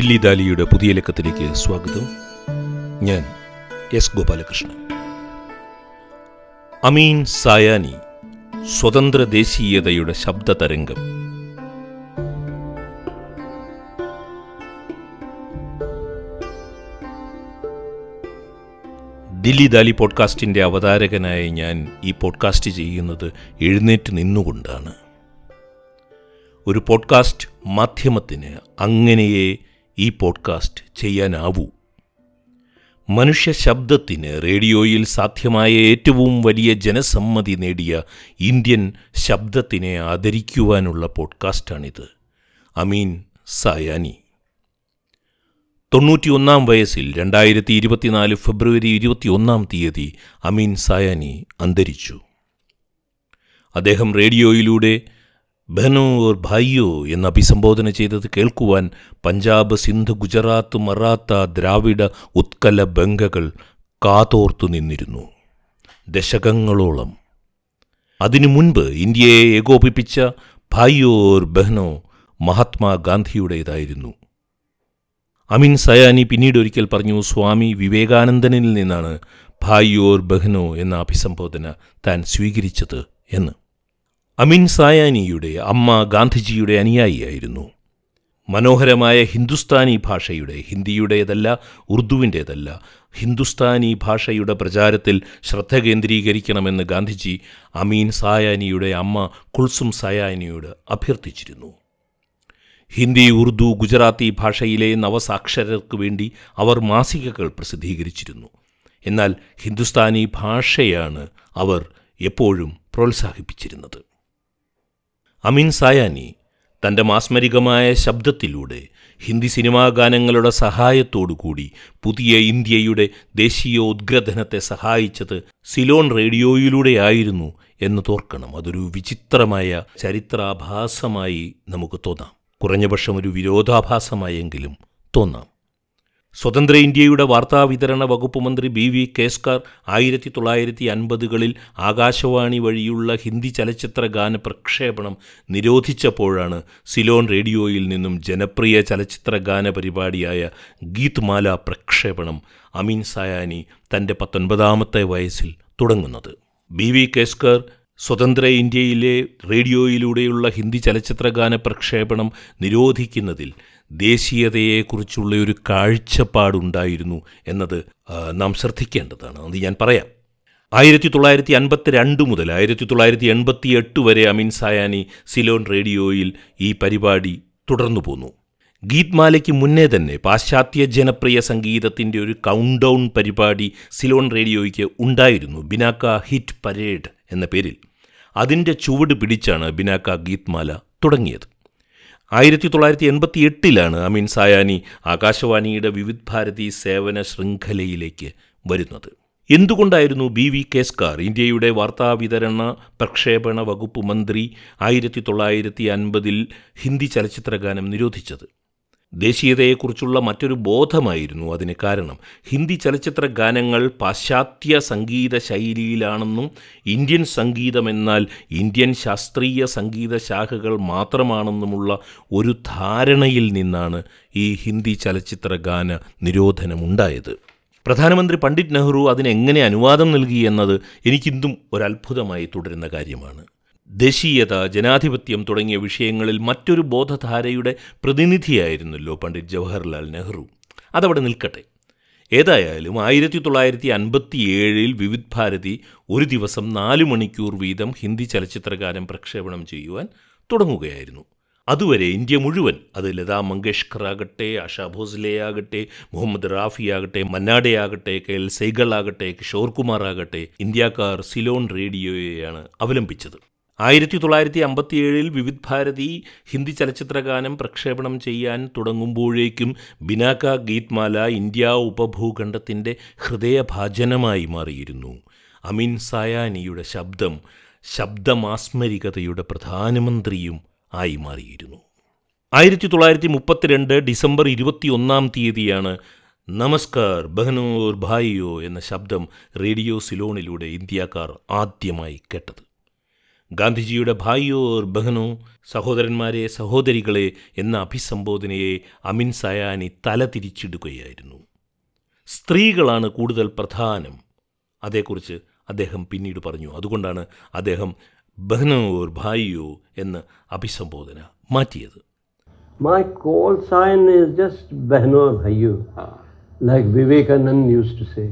ദില്ലി ദാലിയുടെ പുതിയ ലക്കത്തിലേക്ക് സ്വാഗതം. ഞാൻ എസ് ഗോപാലകൃഷ്ണൻ. അമീൻ സായാനി സ്വതന്ത്ര ദേശീയതയുടെ ശബ്ദ തരംഗം ദില്ലി ദാലി പോഡ്കാസ്റ്റിന്റെ അവതാരകനായ ഞാൻ ഈ പോഡ്കാസ്റ്റ് ചെയ്യുന്നത് എഴുന്നേറ്റ് നിന്നുകൊണ്ടാണ്. ഒരു പോഡ്കാസ്റ്റ് മാധ്യമത്തിന് അങ്ങനെയേ ഈ പോഡ്കാസ്റ്റ് ചെയ്യാനാവൂ. മനുഷ്യ ശബ്ദത്തിന് റേഡിയോയിൽ സാധ്യമായ ഏറ്റവും വലിയ ജനസമ്മതി നേടിയ ഇന്ത്യൻ ശബ്ദത്തിനെ ആദരിക്കുവാനുള്ള പോഡ്കാസ്റ്റാണിത്. അമീൻ സായാനി. തൊണ്ണൂറ്റിയൊന്നാം വയസ്സിൽ രണ്ടായിരത്തി ഇരുപത്തിനാല് ഫെബ്രുവരി ഇരുപത്തിയൊന്നാം തീയതി അമീൻ സായാനി അന്തരിച്ചു. അദ്ദേഹം റേഡിയോയിലൂടെ ബഹനോ ഓർ ഭായിയോ എന്ന് അഭിസംബോധന ചെയ്തത് കേൾക്കുവാൻ പഞ്ചാബ് സിന്ധു ഗുജറാത്ത് മറാത്ത ദ്രാവിഡ ഉത്കല ബംഗകൾ കാതോർത്തു നിന്നിരുന്നു. ദശകങ്ങളോളം. അതിനു മുൻപ് ഇന്ത്യയെ ഏകോപിപ്പിച്ച ഭായിയോ ഓർ ബഹനോ മഹാത്മാഗാന്ധിയുടേതായിരുന്നു. അമിൻ സയാനി പിന്നീട് ഒരിക്കൽ പറഞ്ഞു സ്വാമി വിവേകാനന്ദനിൽ നിന്നാണ് ഭായിയോർ ബഹനോ എന്ന അഭിസംബോധന താൻ സ്വീകരിച്ചത് എന്ന്. അമിൻ സായാനിയുടെ അമ്മ ഗാന്ധിജിയുടെ അനുയായിയായിരുന്നു. മനോഹരമായ ഹിന്ദുസ്ഥാനി ഭാഷയുടെ ഹിന്ദിയുടേതല്ല ഉറുദുവിന്റേതല്ല ഹിന്ദുസ്ഥാനി ഭാഷയുടെ പ്രചാരത്തിൽ ശ്രദ്ധ കേന്ദ്രീകരിക്കണമെന്ന് ഗാന്ധിജി അമീൻ സായാനിയുടെ അമ്മ കുൾസും സായാനിയോട് അഭ്യർത്ഥിച്ചിരുന്നു. ഹിന്ദി ഉറുദു ഗുജറാത്തി ഭാഷയിലെ നവസാക്ഷരർക്ക് വേണ്ടി അവർ മാസികകൾ പ്രസിദ്ധീകരിച്ചിരുന്നു. എന്നാൽ ഹിന്ദുസ്ഥാനി ഭാഷയാണ് അവർ എപ്പോഴും പ്രോത്സാഹിപ്പിച്ചിരുന്നത്. അമീൻ സായാനി തന്റെ മാസ്മരികമായ ശബ്ദത്തിലൂടെ ഹിന്ദി സിനിമാ ഗാനങ്ങളുടെ സഹായത്തോടുകൂടി പുതിയ ഇന്ത്യയുടെ ദേശീയോദ്ഗ്രഥനത്തെ സഹായിച്ചത് സിലോൺ റേഡിയോയിലൂടെയായിരുന്നു എന്ന് തോർക്കണം. അതൊരു വിചിത്രമായ ചരിത്രാഭാസമായി നമുക്ക് തോന്നാം. കുറഞ്ഞപക്ഷം ഒരു വിരോധാഭാസമായെങ്കിലും തോന്നാം. സ്വതന്ത്ര ഇന്ത്യയുടെ വാർത്താവിതരണ വകുപ്പ് മന്ത്രി ബി വി കേസ്കർ ആയിരത്തി തൊള്ളായിരത്തി അൻപതുകളിൽ ആകാശവാണി വഴിയുള്ള ഹിന്ദി ചലച്ചിത്ര ഗാന പ്രക്ഷേപണം നിരോധിച്ചപ്പോഴാണ് സിലോൺ റേഡിയോയിൽ നിന്നും ജനപ്രിയ ചലച്ചിത്ര ഗാന പരിപാടിയായ ഗീത് മാല പ്രക്ഷേപണം അമീൻ സായാനി തന്റെ പത്തൊൻപതാമത്തെ വയസ്സിൽ തുടങ്ങുന്നത്. ബി വി കേസ്കർ സ്വതന്ത്ര ഇന്ത്യയിലെ റേഡിയോയിലൂടെയുള്ള ഹിന്ദി ചലച്ചിത്രഗാന പ്രക്ഷേപണം നിരോധിക്കുന്നതിൽ ദേശീയതയെക്കുറിച്ചുള്ള ഒരു കാഴ്ചപ്പാടുണ്ടായിരുന്നു എന്നത് നാം ശ്രദ്ധിക്കേണ്ടതാണ്. അത് ഞാൻ പറയാം. ആയിരത്തി തൊള്ളായിരത്തി അൻപത്തി രണ്ട് മുതൽ ആയിരത്തി തൊള്ളായിരത്തി എൺപത്തി എട്ട് വരെ അമിൻ സായാനി സിലോൺ റേഡിയോയിൽ ഈ പരിപാടി തുടർന്നു പോന്നു. ഗീത്മാലയ്ക്ക് മുന്നേ തന്നെ പാശ്ചാത്യ ജനപ്രിയ സംഗീതത്തിന്റെ ഒരു കൗണ്ട് പരിപാടി സിലോൺ റേഡിയോയ്ക്ക് ഉണ്ടായിരുന്നു. ബിനാക്ക ഹിറ്റ് പരേഡ് എന്ന പേരിൽ. അതിന്റെ ചുവട് പിടിച്ചാണ് ബിനാക്ക ഗീത്മാല തുടങ്ങിയത്. ആയിരത്തി തൊള്ളായിരത്തി എൺപത്തി എട്ടിലാണ് അമീൻ സായാനി ആകാശവാണിയുടെ വിവിധ് ഭാരതി സേവന ശൃംഖലയിലേക്ക് വരുന്നത്. എന്തുകൊണ്ടായിരുന്നു ബി വി കേസ്കാർ ഇന്ത്യയുടെ വാർത്താവിതരണ പ്രക്ഷേപണ വകുപ്പ് മന്ത്രി ആയിരത്തി തൊള്ളായിരത്തി അൻപതിൽ ഹിന്ദി ചലച്ചിത്രഗാനം നിരോധിച്ചത്? ദേശീയതയെക്കുറിച്ചുള്ള മറ്റൊരു ബോധമായിരുന്നു അതിന് കാരണം. ഹിന്ദി ചലച്ചിത്ര ഗാനങ്ങൾ പാശ്ചാത്യ സംഗീത ശൈലിയിലാണെന്നും ഇന്ത്യൻ സംഗീതമെന്നാൽ ഇന്ത്യൻ ശാസ്ത്രീയ സംഗീത ശാഖകൾ മാത്രമാണെന്നുമുള്ള ഒരു ധാരണയിൽ നിന്നാണ് ഈ ഹിന്ദി ചലച്ചിത്ര ഗാന നിരോധനമുണ്ടായത്. പ്രധാനമന്ത്രി പണ്ഡിറ്റ് നെഹ്റു അതിനെങ്ങനെ അനുവാദം നൽകി എന്നത് എനിക്കിന്നും ഒരത്ഭുതമായി തുടരുന്ന കാര്യമാണ്. ദേശീയത ജനാധിപത്യം തുടങ്ങിയ വിഷയങ്ങളിൽ മറ്റൊരു ബോധധാരയുടെ പ്രതിനിധിയായിരുന്നല്ലോ പണ്ഡിറ്റ് ജവഹർലാൽ നെഹ്റു. അതവിടെ നിൽക്കട്ടെ. ഏതായാലും ആയിരത്തി തൊള്ളായിരത്തി അൻപത്തി ഏഴിൽ വിവിധ് ഭാരതി ഒരു ദിവസം നാല് മണിക്കൂർ വീതം ഹിന്ദി ചലച്ചിത്രകാരം പ്രക്ഷേപണം ചെയ്യുവാൻ തുടങ്ങുകയായിരുന്നു. അതുവരെ ഇന്ത്യ മുഴുവൻ അത് ലതാ മങ്കേഷ്കർ ആകട്ടെ ആശാ ഭോസ്ലെ ആകട്ടെ മുഹമ്മദ് റാഫി ആകട്ടെ മന്നാഡെ ആകട്ടെ കെ എൽ സൈഗൾ ആകട്ടെ കിഷോർ കുമാർ ആകട്ടെ ഇന്ത്യക്കാർ സിലോൺ റേഡിയോയെയാണ് അവലംബിച്ചത്. ആയിരത്തി തൊള്ളായിരത്തി അമ്പത്തിയേഴിൽ വിവിധ് ഭാരതി ഹിന്ദി ചലച്ചിത്രഗാനം പ്രക്ഷേപണം ചെയ്യാൻ തുടങ്ങുമ്പോഴേക്കും ബിനാക്ക ഗീത്മാല ഇന്ത്യ ഉപഭൂഖണ്ഡത്തിന്റെ ഹൃദയഭാജനമായി മാറിയിരുന്നു. അമീൻ സായാനിയുടെ ശബ്ദം ശബ്ദമാസ്മരികതയുടെ പ്രധാനമന്ത്രിയും ആയി മാറിയിരുന്നു. ആയിരത്തി തൊള്ളായിരത്തി മുപ്പത്തിരണ്ട് ഡിസംബർ ഇരുപത്തിയൊന്നാം തീയതിയാണ് നമസ്കാർ ബഹനോർ ഭായിയോ എന്ന ശബ്ദം റേഡിയോ സിലോണിലൂടെ ഇന്ത്യക്കാർ ആദ്യമായി കേട്ടത്. ഗാന്ധിജിയുടെ ഭായിയോർ ബഹനോ സഹോദരന്മാരെ സഹോദരികളെ എന്ന അഭിസംബോധനയെ അമിൻ സയാനി തല തിരിച്ചിടുകയായിരുന്നു. സ്ത്രീകളാണ് കൂടുതൽ പ്രധാനം. അതേക്കുറിച്ച് അദ്ദേഹം പിന്നീട് പറഞ്ഞു. അതുകൊണ്ടാണ് അദ്ദേഹം ബഹനോർ ഭായിയോ എന്ന് അഭിസംബോധന മാറ്റിയത്. My call sign is just Behno or Bhaiyo, like Vivekanand used to say.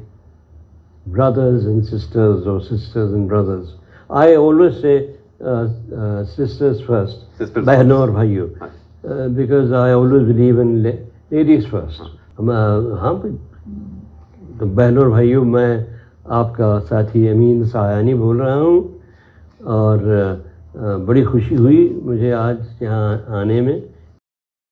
Brothers and sisters, or sisters and brothers. I always say uh, uh, sisters first, Sisters Behno or Bhaiyo, uh, because I always believe in la- ladies first. हम, uh, हाँ तो बहनों और भाइयों मैं आपका साथी अमीन सायानी बोल रहा हूँ और अ, बड़ी खुशी हुई मुझे आज यहाँ आने में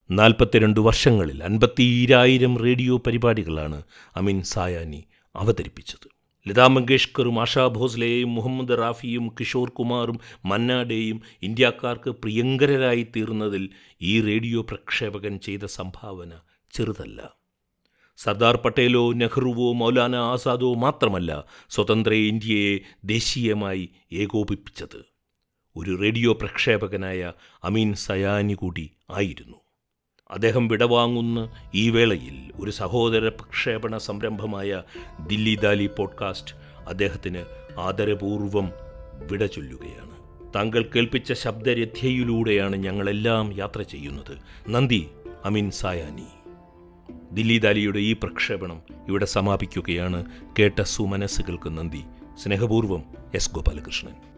നാൽപ്പത്തിരണ്ട് വർഷങ്ങളിൽ അൻപത്തിരായിരം റേഡിയോ പരിപാടികളാണ് അമിൻ സായാനി അവതരിപ്പിച്ചത് ലതാ മങ്കേഷ്കറും ആശാ ഭോസ്ലെയും മുഹമ്മദ് റാഫിയും കിഷോർ കുമാറും മന്നാഡേയും ഇന്ത്യക്കാർക്ക് പ്രിയങ്കരരായി തീർന്നതിൽ ഈ റേഡിയോ പ്രക്ഷേപകൻ ചെയ്ത സംഭാവന ചെറുതല്ല. സർദാർ പട്ടേലോ നെഹ്റുവോ മൗലാന ആസാദോ മാത്രമല്ല സ്വതന്ത്ര ഇന്ത്യയെ ദേശീയമായി ഏകോപിപ്പിച്ചത്. ഒരു റേഡിയോ പ്രക്ഷേപകനായ അമീൻ സയാനി കൂടി ആയിരുന്നു. അദ്ദേഹം വിടവാങ്ങുന്ന ഈ വേളയിൽ ഒരു സഹോദര പ്രക്ഷേപണ സംരംഭമായ ദില്ലി ദാലി പോഡ്കാസ്റ്റ് അദ്ദേഹത്തിന് ആദരപൂർവം വിട ചൊല്ലുകയാണ്. താങ്കൾ കേൾപ്പിച്ച ശബ്ദരഥ്യയിലൂടെയാണ് ഞങ്ങളെല്ലാം യാത്ര ചെയ്യുന്നത്. നന്ദി അമിൻ സായാനി. ദില്ലി ദാലിയുടെ ഈ പ്രക്ഷേപണം ഇവിടെ സമാപിക്കുകയാണ്. കേട്ട സുമനസ്സുകൾക്ക് നന്ദി. സ്നേഹപൂർവം എസ് ഗോപാലകൃഷ്ണൻ.